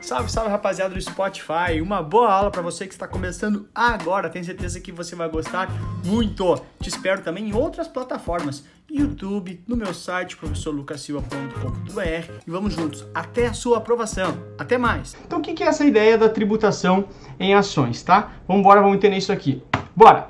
Salve, salve rapaziada do Spotify. Uma boa aula para você que está começando agora. Tenho certeza que você vai gostar muito. Te espero também em outras plataformas, YouTube, no meu site professorlucasilva.com.br e vamos juntos até a sua aprovação. Até mais. Então, o que é essa ideia da tributação em ações, tá? Vamos embora, vamos entender isso aqui. Bora.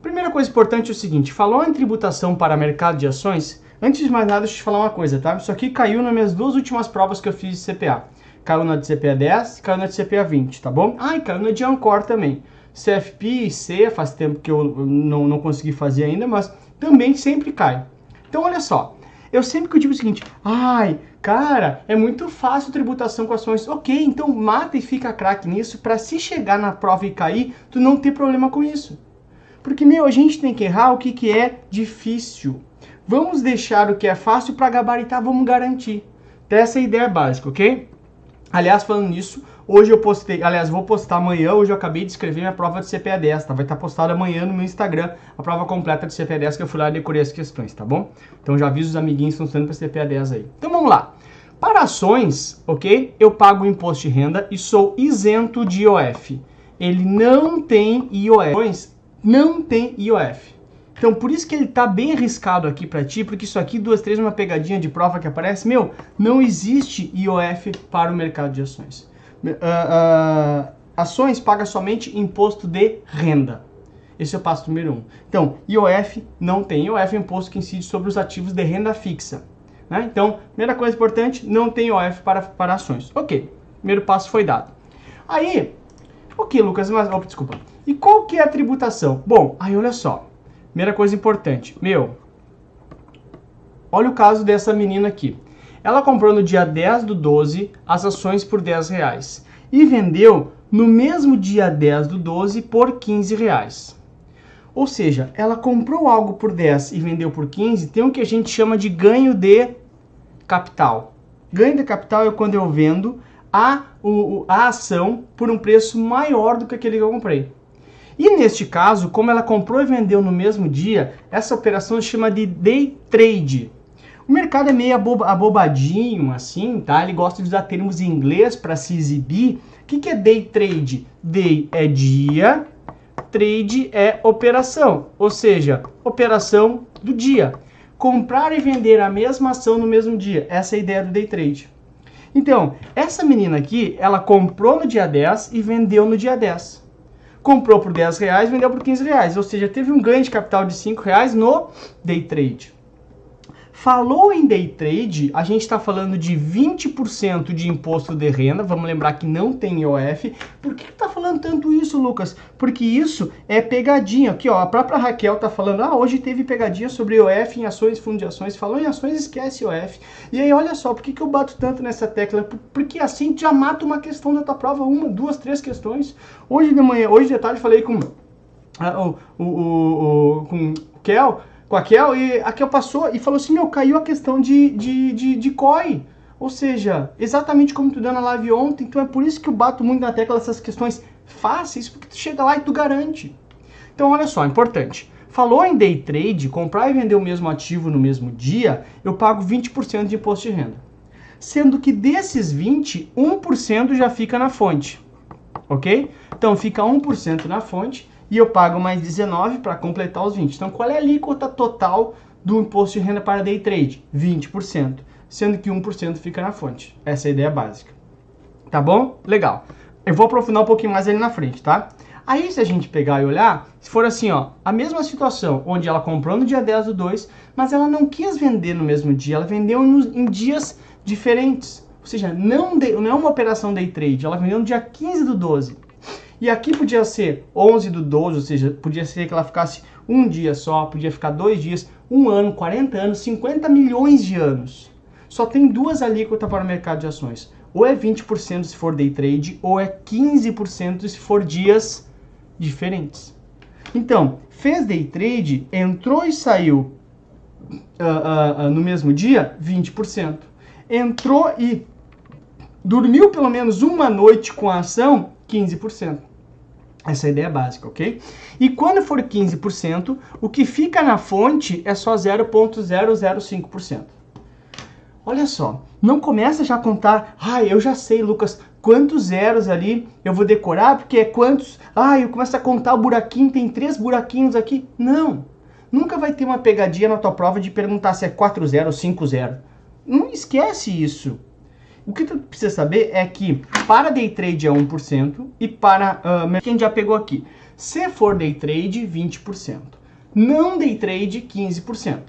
Primeira coisa importante é o seguinte, falou em tributação para mercado de ações, Antes de mais nada, deixa eu te falar uma coisa, tá? Isso aqui caiu nas minhas duas últimas provas que eu fiz de CPA. Caiu na de CPA 10 e caiu na de CPA 20, tá bom? Ah, e caiu na de Ancor também. CFP e C, faz tempo que eu não, não consegui fazer ainda, mas também sempre cai. Então, olha só. Eu sempre que eu digo o seguinte, ai, cara, é muito fácil tributação com ações. Ok, então mata e fica craque nisso para se chegar na prova e cair, tu não ter problema com isso. Porque, meu, a gente tem que errar o que, que é difícil. Vamos deixar o que é fácil para gabaritar, vamos garantir. Então, essa é a ideia básica, ok? Aliás, falando nisso, hoje eu postei, aliás, vou postar amanhã, hoje eu acabei de escrever minha prova de CPA 10, tá? Vai estar postada amanhã no meu Instagram, a prova completa de CPA 10 que eu fui lá e decorei as questões, tá bom? Então já aviso os amiguinhos que estão estudando para CPA 10 aí. Então vamos lá. Para ações, ok? Eu pago imposto de renda e sou isento de IOF. Ele não tem IOF. Não tem IOF. Então, por isso que ele tá bem arriscado aqui para ti, porque isso aqui, duas, três, uma pegadinha de prova que aparece, meu, não existe IOF para o mercado de ações. Uh, uh, ações paga somente imposto de renda. Esse é o passo número um. Então, IOF não tem. IOF é imposto que incide sobre os ativos de renda fixa. Né? Então, primeira coisa importante, não tem IOF para, para ações. Ok, primeiro passo foi dado. Aí, ok, Lucas, mas, oh, desculpa. E qual que é a tributação? Bom, aí olha só. Primeira coisa importante, meu, olha o caso dessa menina aqui. Ela comprou no dia 10 do 12 as ações por 10 reais e vendeu no mesmo dia 10 do 12 por 15 reais. Ou seja, ela comprou algo por 10 e vendeu por 15, tem o que a gente chama de ganho de capital. Ganho de capital é quando eu vendo a, a ação por um preço maior do que aquele que eu comprei. E neste caso, como ela comprou e vendeu no mesmo dia, essa operação se chama de day trade. O mercado é meio abobadinho, assim, tá? Ele gosta de usar termos em inglês para se exibir. O que, que é day trade? Day é dia, trade é operação, ou seja, operação do dia. Comprar e vender a mesma ação no mesmo dia. Essa é a ideia do day trade. Então, essa menina aqui, ela comprou no dia 10 e vendeu no dia 10 comprou por 10 reais, vendeu por 15 reais, ou seja, teve um ganho de capital de 5 reais no day trade. Falou em day trade, a gente está falando de 20% de imposto de renda. Vamos lembrar que não tem IOF. Por que está falando tanto isso, Lucas? Porque isso é pegadinha. Aqui, ó, a própria Raquel está falando: ah, hoje teve pegadinha sobre IOF em ações, fundo de ações. Falou em ações, esquece IOF. E aí, olha só, por que, que eu bato tanto nessa tecla? Porque assim já mata uma questão da tua prova, uma, duas, três questões. Hoje de manhã, hoje de tarde, falei com uh, o, o, o, com o Kel com a Kel e a Kel passou e falou assim, meu, caiu a questão de, de, de, de COI. Ou seja, exatamente como tu deu na live ontem, então é por isso que eu bato muito na tecla dessas questões fáceis, porque tu chega lá e tu garante. Então olha só, importante. Falou em day trade, comprar e vender o mesmo ativo no mesmo dia, eu pago 20% de imposto de renda. Sendo que desses 20, 1% já fica na fonte. Ok? Então fica 1% na fonte e eu pago mais 19 para completar os 20. Então, qual é a alíquota total do imposto de renda para day trade? 20%, sendo que 1% fica na fonte. Essa é a ideia básica. Tá bom? Legal. Eu vou aprofundar um pouquinho mais ali na frente, tá? Aí, se a gente pegar e olhar, se for assim, ó, a mesma situação, onde ela comprou no dia 10 do 2, mas ela não quis vender no mesmo dia, ela vendeu em dias diferentes. Ou seja, não, não é uma operação day trade, ela vendeu no dia 15 do 12. E aqui podia ser 11 do 12, ou seja, podia ser que ela ficasse um dia só, podia ficar dois dias, um ano, 40 anos, 50 milhões de anos. Só tem duas alíquotas para o mercado de ações. Ou é 20% se for day trade, ou é 15% se for dias diferentes. Então, fez day trade, entrou e saiu uh, uh, uh, no mesmo dia, 20%. Entrou e dormiu pelo menos uma noite com a ação, 15%. Essa é a ideia básica, ok? E quando for 15%, o que fica na fonte é só 0,005%. Olha só, não começa já a contar, ah, eu já sei, Lucas, quantos zeros ali eu vou decorar, porque é quantos, ah, eu começo a contar o buraquinho, tem três buraquinhos aqui. Não, nunca vai ter uma pegadinha na tua prova de perguntar se é 4 zero ou 5 zero. Não esquece isso. O que tu precisa saber é que para day trade é 1% e para uh, quem já pegou aqui, se for day trade 20%, não day trade 15%.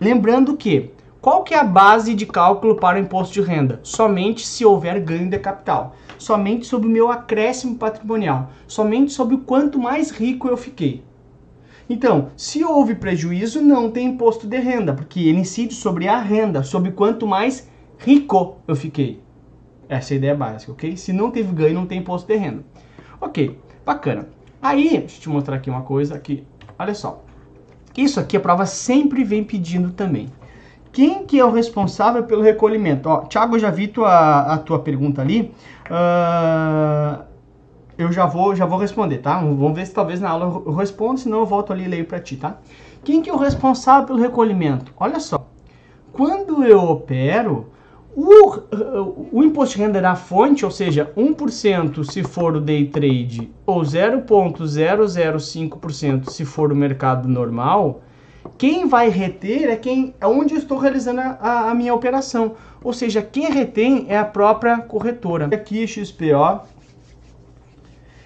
Lembrando que qual que é a base de cálculo para o imposto de renda? Somente se houver ganho de capital, somente sobre o meu acréscimo patrimonial, somente sobre o quanto mais rico eu fiquei. Então, se houve prejuízo, não tem imposto de renda, porque ele incide sobre a renda, sobre quanto mais rico eu fiquei. Essa é a ideia básica, ok? Se não teve ganho, não tem imposto de renda. Ok, bacana. Aí, deixa eu te mostrar aqui uma coisa aqui. Olha só. Isso aqui a prova sempre vem pedindo também. Quem que é o responsável pelo recolhimento? Ó, Thiago, eu já vi tua, a tua pergunta ali. Uh, eu já vou, já vou responder, tá? Vamos ver se talvez na aula eu respondo, senão eu volto ali e leio para ti, tá? Quem que é o responsável pelo recolhimento? Olha só. Quando eu opero, o, o imposto de renda da fonte, ou seja, 1% se for o day trade ou 0,005% se for o mercado normal, quem vai reter é quem é onde eu estou realizando a, a, minha operação. Ou seja, quem retém é a própria corretora. Aqui XPO.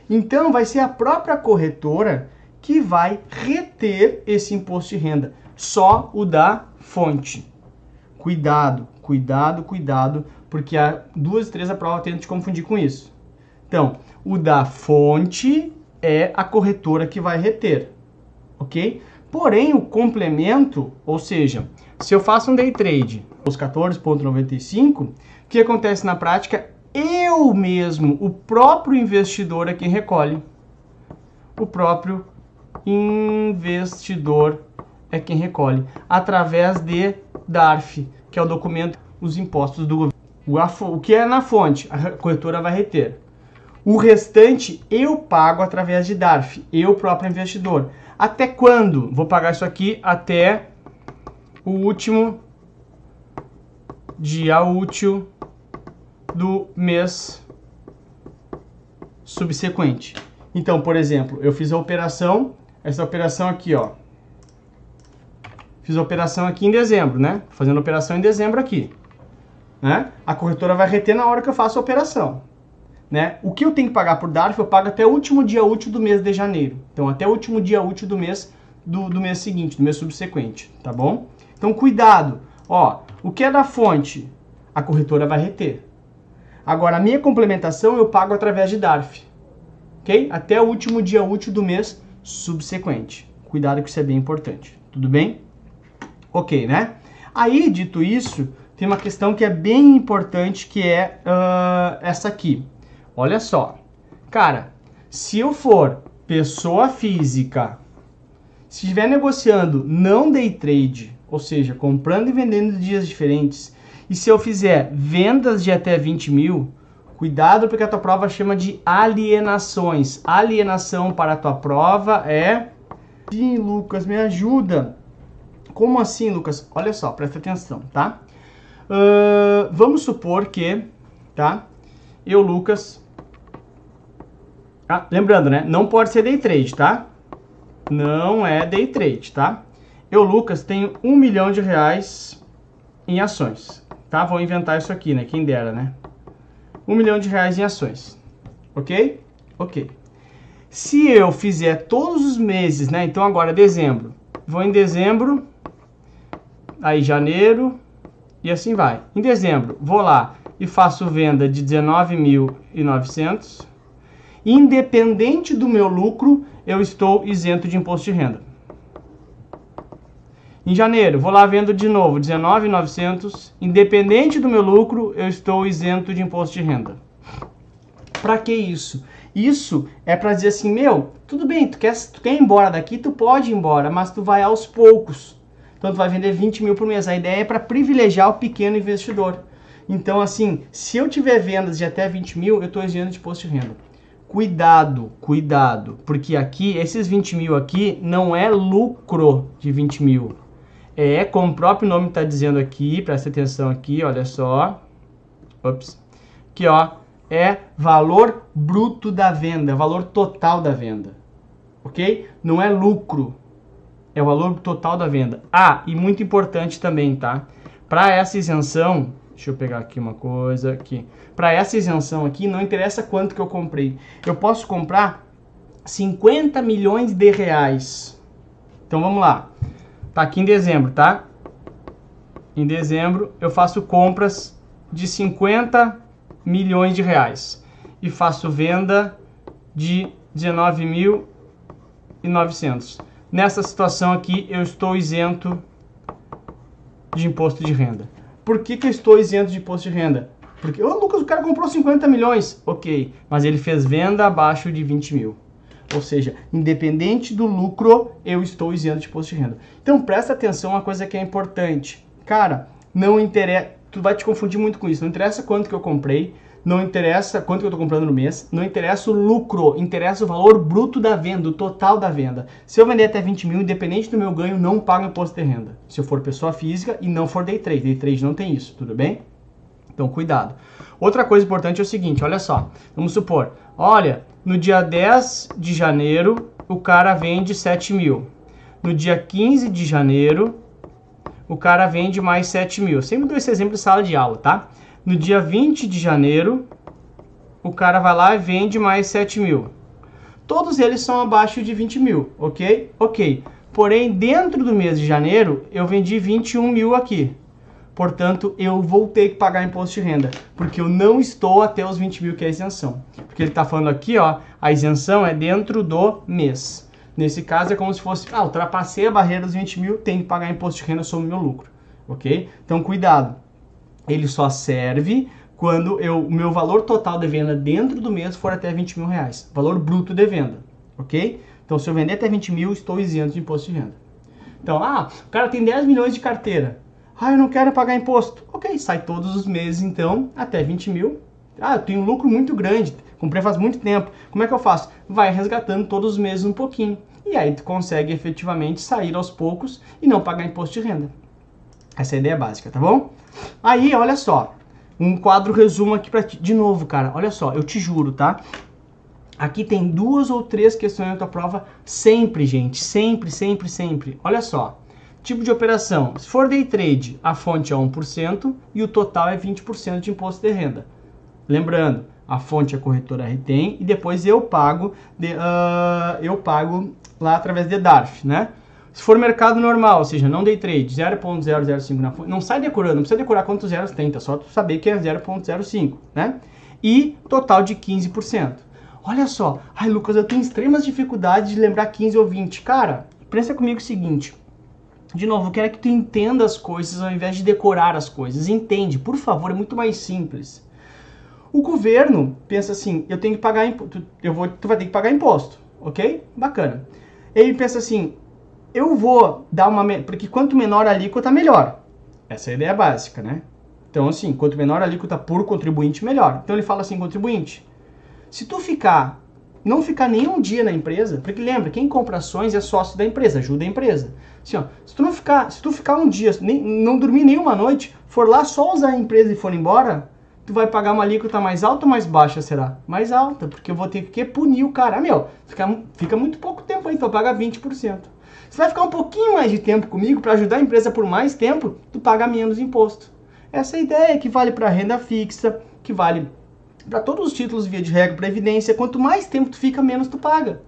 Então vai ser a própria corretora que vai reter esse imposto de renda, só o da fonte. Cuidado, cuidado, cuidado, porque há duas, três a prova tenta te confundir com isso. Então, o da fonte é a corretora que vai reter, ok? Porém, o complemento, ou seja, se eu faço um day trade, os 14,95, o que acontece na prática? Eu mesmo, o próprio investidor é quem recolhe. O próprio investidor é quem recolhe, através de DARF, que é o documento os impostos do governo. O que é na fonte, a corretora vai reter. O restante eu pago através de DARF, eu próprio investidor. Até quando? Vou pagar isso aqui até o último dia útil do mês subsequente. Então, por exemplo, eu fiz a operação, essa operação aqui, ó, Fiz a operação aqui em dezembro, né? Fazendo a operação em dezembro aqui. Né? A corretora vai reter na hora que eu faço a operação. Né? O que eu tenho que pagar por DARF, eu pago até o último dia útil do mês de janeiro. Então, até o último dia útil do mês do, do mês seguinte, do mês subsequente, tá bom? Então, cuidado. Ó, o que é da fonte, a corretora vai reter. Agora, a minha complementação eu pago através de DARF. Ok? Até o último dia útil do mês subsequente. Cuidado que isso é bem importante. Tudo bem? Ok, né? Aí, dito isso, tem uma questão que é bem importante, que é uh, essa aqui. Olha só. Cara, se eu for pessoa física, se estiver negociando não day trade, ou seja, comprando e vendendo dias diferentes, e se eu fizer vendas de até 20 mil, cuidado porque a tua prova chama de alienações. Alienação para a tua prova é... Sim, Lucas, me ajuda. Como assim, Lucas? Olha só, presta atenção, tá? Uh, vamos supor que, tá? Eu, Lucas. Ah, lembrando, né? Não pode ser day trade, tá? Não é day trade, tá? Eu, Lucas, tenho um milhão de reais em ações, tá? Vou inventar isso aqui, né? Quem dera, né? Um milhão de reais em ações, ok? Ok. Se eu fizer todos os meses, né? Então agora é dezembro. Vou em dezembro aí janeiro e assim vai. Em dezembro, vou lá e faço venda de 19.900. Independente do meu lucro, eu estou isento de imposto de renda. Em janeiro, vou lá vendo de novo 19.900. Independente do meu lucro, eu estou isento de imposto de renda. Para que isso? Isso é para dizer assim, meu, tudo bem, tu quer, tu quer ir embora daqui, tu pode ir embora, mas tu vai aos poucos. Então tu vai vender 20 mil por mês. A ideia é para privilegiar o pequeno investidor. Então, assim, se eu tiver vendas de até 20 mil, eu estou isento de imposto de renda. Cuidado, cuidado, porque aqui, esses 20 mil aqui, não é lucro de 20 mil. É, como o próprio nome está dizendo aqui, presta atenção aqui, olha só. Ops. Aqui, ó, é valor bruto da venda, valor total da venda. Ok? Não é lucro, é o valor total da venda. Ah, e muito importante também, tá? Para essa isenção, deixa eu pegar aqui uma coisa aqui. Para essa isenção aqui, não interessa quanto que eu comprei. Eu posso comprar 50 milhões de reais. Então vamos lá. Tá aqui em dezembro, tá? Em dezembro eu faço compras de 50 milhões de reais e faço venda de 19.900. Nessa situação aqui eu estou isento de imposto de renda. Por que, que eu estou isento de imposto de renda? Porque, oh, Lucas, o cara comprou 50 milhões. Ok, mas ele fez venda abaixo de 20 mil. Ou seja, independente do lucro, eu estou isento de imposto de renda. Então presta atenção uma coisa que é importante. Cara, não interessa, tu vai te confundir muito com isso. Não interessa quanto que eu comprei, não interessa quanto que eu estou comprando no mês, não interessa o lucro, interessa o valor bruto da venda, o total da venda. Se eu vender até 20 mil, independente do meu ganho, não pago imposto de renda. Se eu for pessoa física e não for day trade. Day trade não tem isso, tudo bem? Então, cuidado. Outra coisa importante é o seguinte, olha só. Vamos supor, olha, no dia 10 de janeiro, o cara vende 7 mil. No dia 15 de janeiro, o cara vende mais 7 mil. Sempre dou esse exemplo em sala de aula, tá? No dia 20 de janeiro, o cara vai lá e vende mais 7 mil. Todos eles são abaixo de 20 mil, ok? Ok. Porém, dentro do mês de janeiro, eu vendi 21 mil aqui. Portanto, eu vou ter que pagar imposto de renda, porque eu não estou até os 20 mil que é a isenção. Porque ele está falando aqui, ó, a isenção é dentro do mês. Nesse caso é como se fosse, ah, ultrapassei a barreira dos 20 mil, tenho que pagar imposto de renda sobre o meu lucro, ok? Então, cuidado. Ele só serve quando o meu valor total de venda dentro do mês for até 20 mil reais. Valor bruto de venda, ok? Então, se eu vender até 20 mil, estou isento de imposto de renda. Então, ah, o cara tem 10 milhões de carteira. Ah, eu não quero pagar imposto. Ok, sai todos os meses então, até 20 mil. Ah, eu tenho um lucro muito grande, comprei faz muito tempo. Como é que eu faço? Vai resgatando todos os meses um pouquinho. E aí tu consegue efetivamente sair aos poucos e não pagar imposto de renda. Essa é a ideia básica, tá bom? Aí, olha só, um quadro resumo aqui pra ti. De novo, cara, olha só, eu te juro, tá? Aqui tem duas ou três questões na tua prova sempre, gente. Sempre, sempre, sempre. Olha só. Tipo de operação. Se for day trade, a fonte é 1% e o total é 20% de imposto de renda. Lembrando, a fonte a corretora retém e depois eu pago de, uh, eu pago lá através de DARF, né? Se for mercado normal, ou seja, não day trade, 0.005 na fonte, não sai decorando, não precisa decorar quantos zeros tem, tá só tu saber que é 0.05, né? E total de 15%. Olha só, ai Lucas, eu tenho extremas dificuldades de lembrar 15 ou 20. Cara, pensa comigo o seguinte, de novo, eu quero que tu entenda as coisas ao invés de decorar as coisas. Entende, por favor, é muito mais simples. O governo pensa assim, eu tenho que pagar imposto, eu vou, tu vai ter que pagar imposto, ok? Bacana. Ele pensa assim, eu vou dar uma, porque quanto menor a alíquota, melhor. Essa é a ideia básica, né? Então, assim, quanto menor a alíquota por contribuinte, melhor. Então ele fala assim, contribuinte, se tu ficar não ficar nenhum dia na empresa, porque lembra, quem compra ações é sócio da empresa, ajuda a empresa. Assim, ó, se tu não ficar, se tu ficar um dia, nem, não dormir nenhuma noite, for lá só usar a empresa e for embora, tu vai pagar uma alíquota mais alta ou mais baixa, será? Mais alta, porque eu vou ter que punir o cara. Ah, meu, fica, fica muito pouco tempo aí, então paga 20%. Se vai ficar um pouquinho mais de tempo comigo para ajudar a empresa por mais tempo, tu paga menos imposto. Essa é ideia que vale para renda fixa, que vale para todos os títulos via de regra, previdência, quanto mais tempo tu fica, menos tu paga.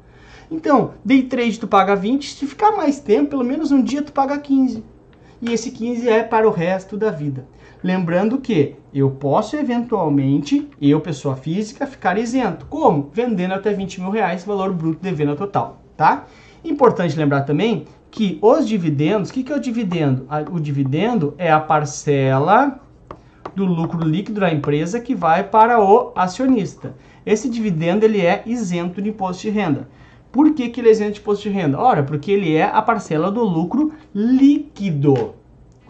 Então, day trade tu paga 20, se ficar mais tempo, pelo menos um dia tu paga 15. E esse 15 é para o resto da vida. Lembrando que eu posso eventualmente, eu, pessoa física, ficar isento. Como? Vendendo até 20 mil reais, valor bruto de venda total, tá? Importante lembrar também que os dividendos, o que, que é o dividendo? O dividendo é a parcela do lucro líquido da empresa que vai para o acionista. Esse dividendo ele é isento de imposto de renda. Por que, que ele é isento de imposto de renda? Ora, porque ele é a parcela do lucro líquido.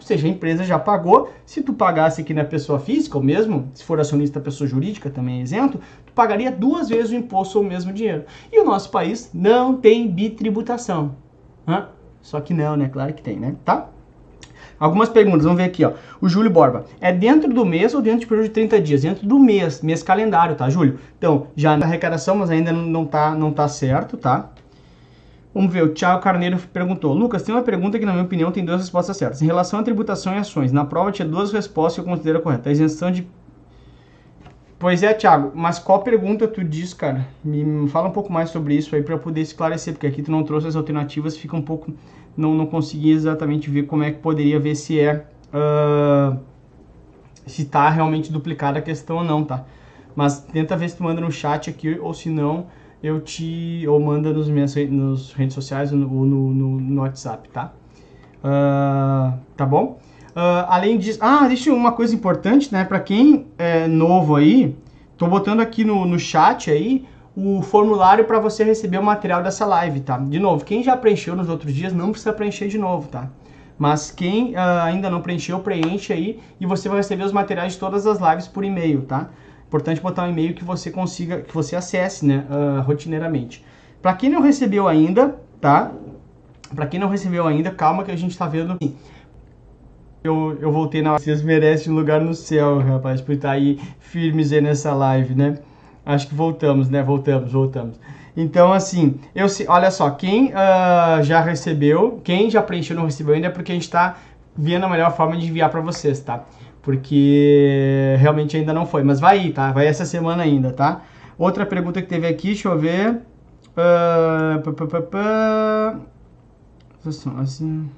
Seja, a empresa já pagou. Se tu pagasse aqui na pessoa física, ou mesmo se for acionista pessoa jurídica, também é isento, tu pagaria duas vezes o imposto ou o mesmo dinheiro. E o nosso país não tem bitributação. Hã? Só que não, né? Claro que tem, né? Tá? Algumas perguntas, vamos ver aqui, ó. O Júlio Borba. É dentro do mês ou dentro do período de 30 dias? Dentro do mês, mês calendário, tá, Júlio? Então, já na arrecadação, mas ainda não tá, não tá certo, tá? Vamos ver, o Thiago Carneiro perguntou. Lucas, tem uma pergunta que, na minha opinião, tem duas respostas certas. Em relação à tributação e ações, na prova tinha duas respostas que eu considero corretas. A isenção de Pois é, Thiago, mas qual pergunta tu diz, cara? Me fala um pouco mais sobre isso aí para poder esclarecer, porque aqui tu não trouxe as alternativas, fica um pouco. Não, não consegui exatamente ver como é que poderia ver se é. Uh, se tá realmente duplicada a questão ou não, tá? Mas tenta ver se tu manda no chat aqui, ou se não, eu te. ou manda nos minhas nos redes sociais ou no, no, no, WhatsApp, tá? Uh, tá bom? Uh, além disso, ah, deixa uma coisa importante, né? Para quem é novo aí, tô botando aqui no, no chat aí o formulário para você receber o material dessa live, tá? De novo, quem já preencheu nos outros dias não precisa preencher de novo, tá? Mas quem uh, ainda não preencheu, preenche aí e você vai receber os materiais de todas as lives por e-mail, tá? Importante botar um e-mail que você consiga, que você acesse, né, uh, rotineiramente. Para quem não recebeu ainda, tá? Para quem não recebeu ainda, calma que a gente tá vendo eu, eu voltei na. Vocês merecem um lugar no céu, rapaz, por estar aí firmes aí nessa live, né? Acho que voltamos, né? Voltamos, voltamos. Então, assim, eu olha só, quem uh, já recebeu, quem já preencheu não recebeu ainda é porque a gente está vendo a melhor forma de enviar para vocês, tá? Porque realmente ainda não foi, mas vai aí, tá? Vai essa semana ainda, tá? Outra pergunta que teve aqui, deixa eu ver. Uh, pá, pá, pá, assim.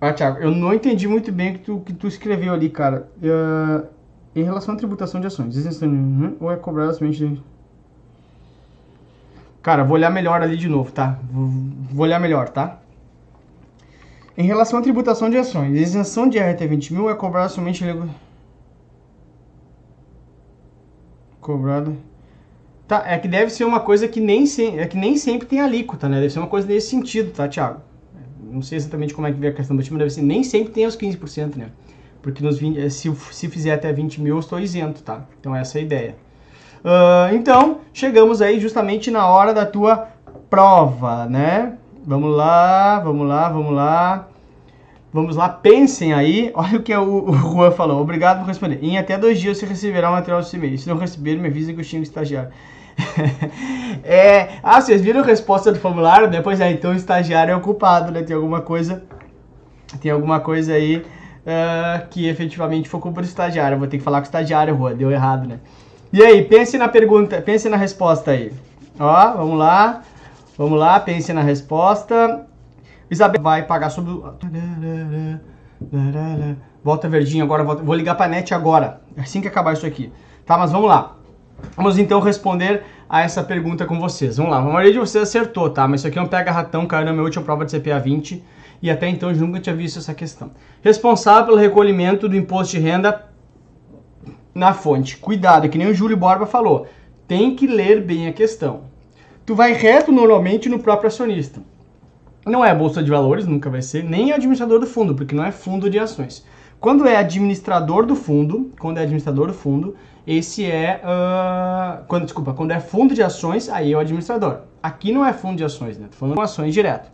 Ah, Thiago, eu não entendi muito bem o que tu, que tu escreveu ali, cara. Uh, em relação à tributação de ações, uhum, ou é cobrado somente... Cara, vou olhar melhor ali de novo, tá? Vou, vou olhar melhor, tá? Em relação à tributação de ações, isenção de RT 20 mil é cobrada somente... Cobrada... Tá, é que deve ser uma coisa que nem, se, é que nem sempre tem alíquota, né? Deve ser uma coisa nesse sentido, tá, Thiago? não sei exatamente como é que vê a questão do time, deve ser, nem sempre tem os 15%, né? Porque nos 20, eh, se, se fizer até 20 mil, eu estou isento, tá? Então essa é a ideia. Uh, então, chegamos aí justamente na hora da tua prova, né? Vamos lá, vamos lá, vamos lá. Vamos lá, pensem aí. Olha o que o, o Juan falou. Obrigado por responder. Em até dois dias você receberá o material do e-mail. Se não receber, me avisa que eu tinha um estagiário. é, ah, vocês viram a resposta do formulário? Depois é, então o estagiário é ocupado, né? Tem alguma coisa, tem alguma coisa aí uh, que efetivamente culpa do estagiário. vou ter que falar com o estagiário, Rua, deu errado, né? E aí, pense na pergunta, pense na resposta aí. Ó, vamos lá, vamos lá, pense na resposta. Isabel vai pagar sobre o... Volta verdinho agora, volta... vou ligar pra net agora, assim que acabar isso aqui. Tá, mas vamos lá. Vamos então responder a essa pergunta com vocês. Vamos lá, a maioria de vocês acertou, tá? Mas isso aqui é um pega-ratão, caiu na minha última prova de CPA 20 e até então eu nunca tinha visto essa questão. Responsável pelo recolhimento do imposto de renda na fonte. Cuidado, que nem o Júlio Borba falou, tem que ler bem a questão. Tu vai reto normalmente no próprio acionista. Não é bolsa de valores, nunca vai ser, nem administrador do fundo, porque não é fundo de ações. Quando é administrador do fundo, quando é administrador do fundo, esse é. Uh, quando, desculpa, quando é fundo de ações, aí é o administrador. Aqui não é fundo de ações, né? Tô falando ações direto.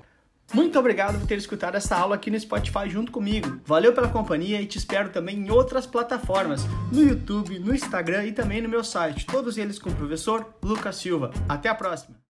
Muito obrigado por ter escutado essa aula aqui no Spotify junto comigo. Valeu pela companhia e te espero também em outras plataformas, no YouTube, no Instagram e também no meu site, todos eles com o professor Lucas Silva. Até a próxima!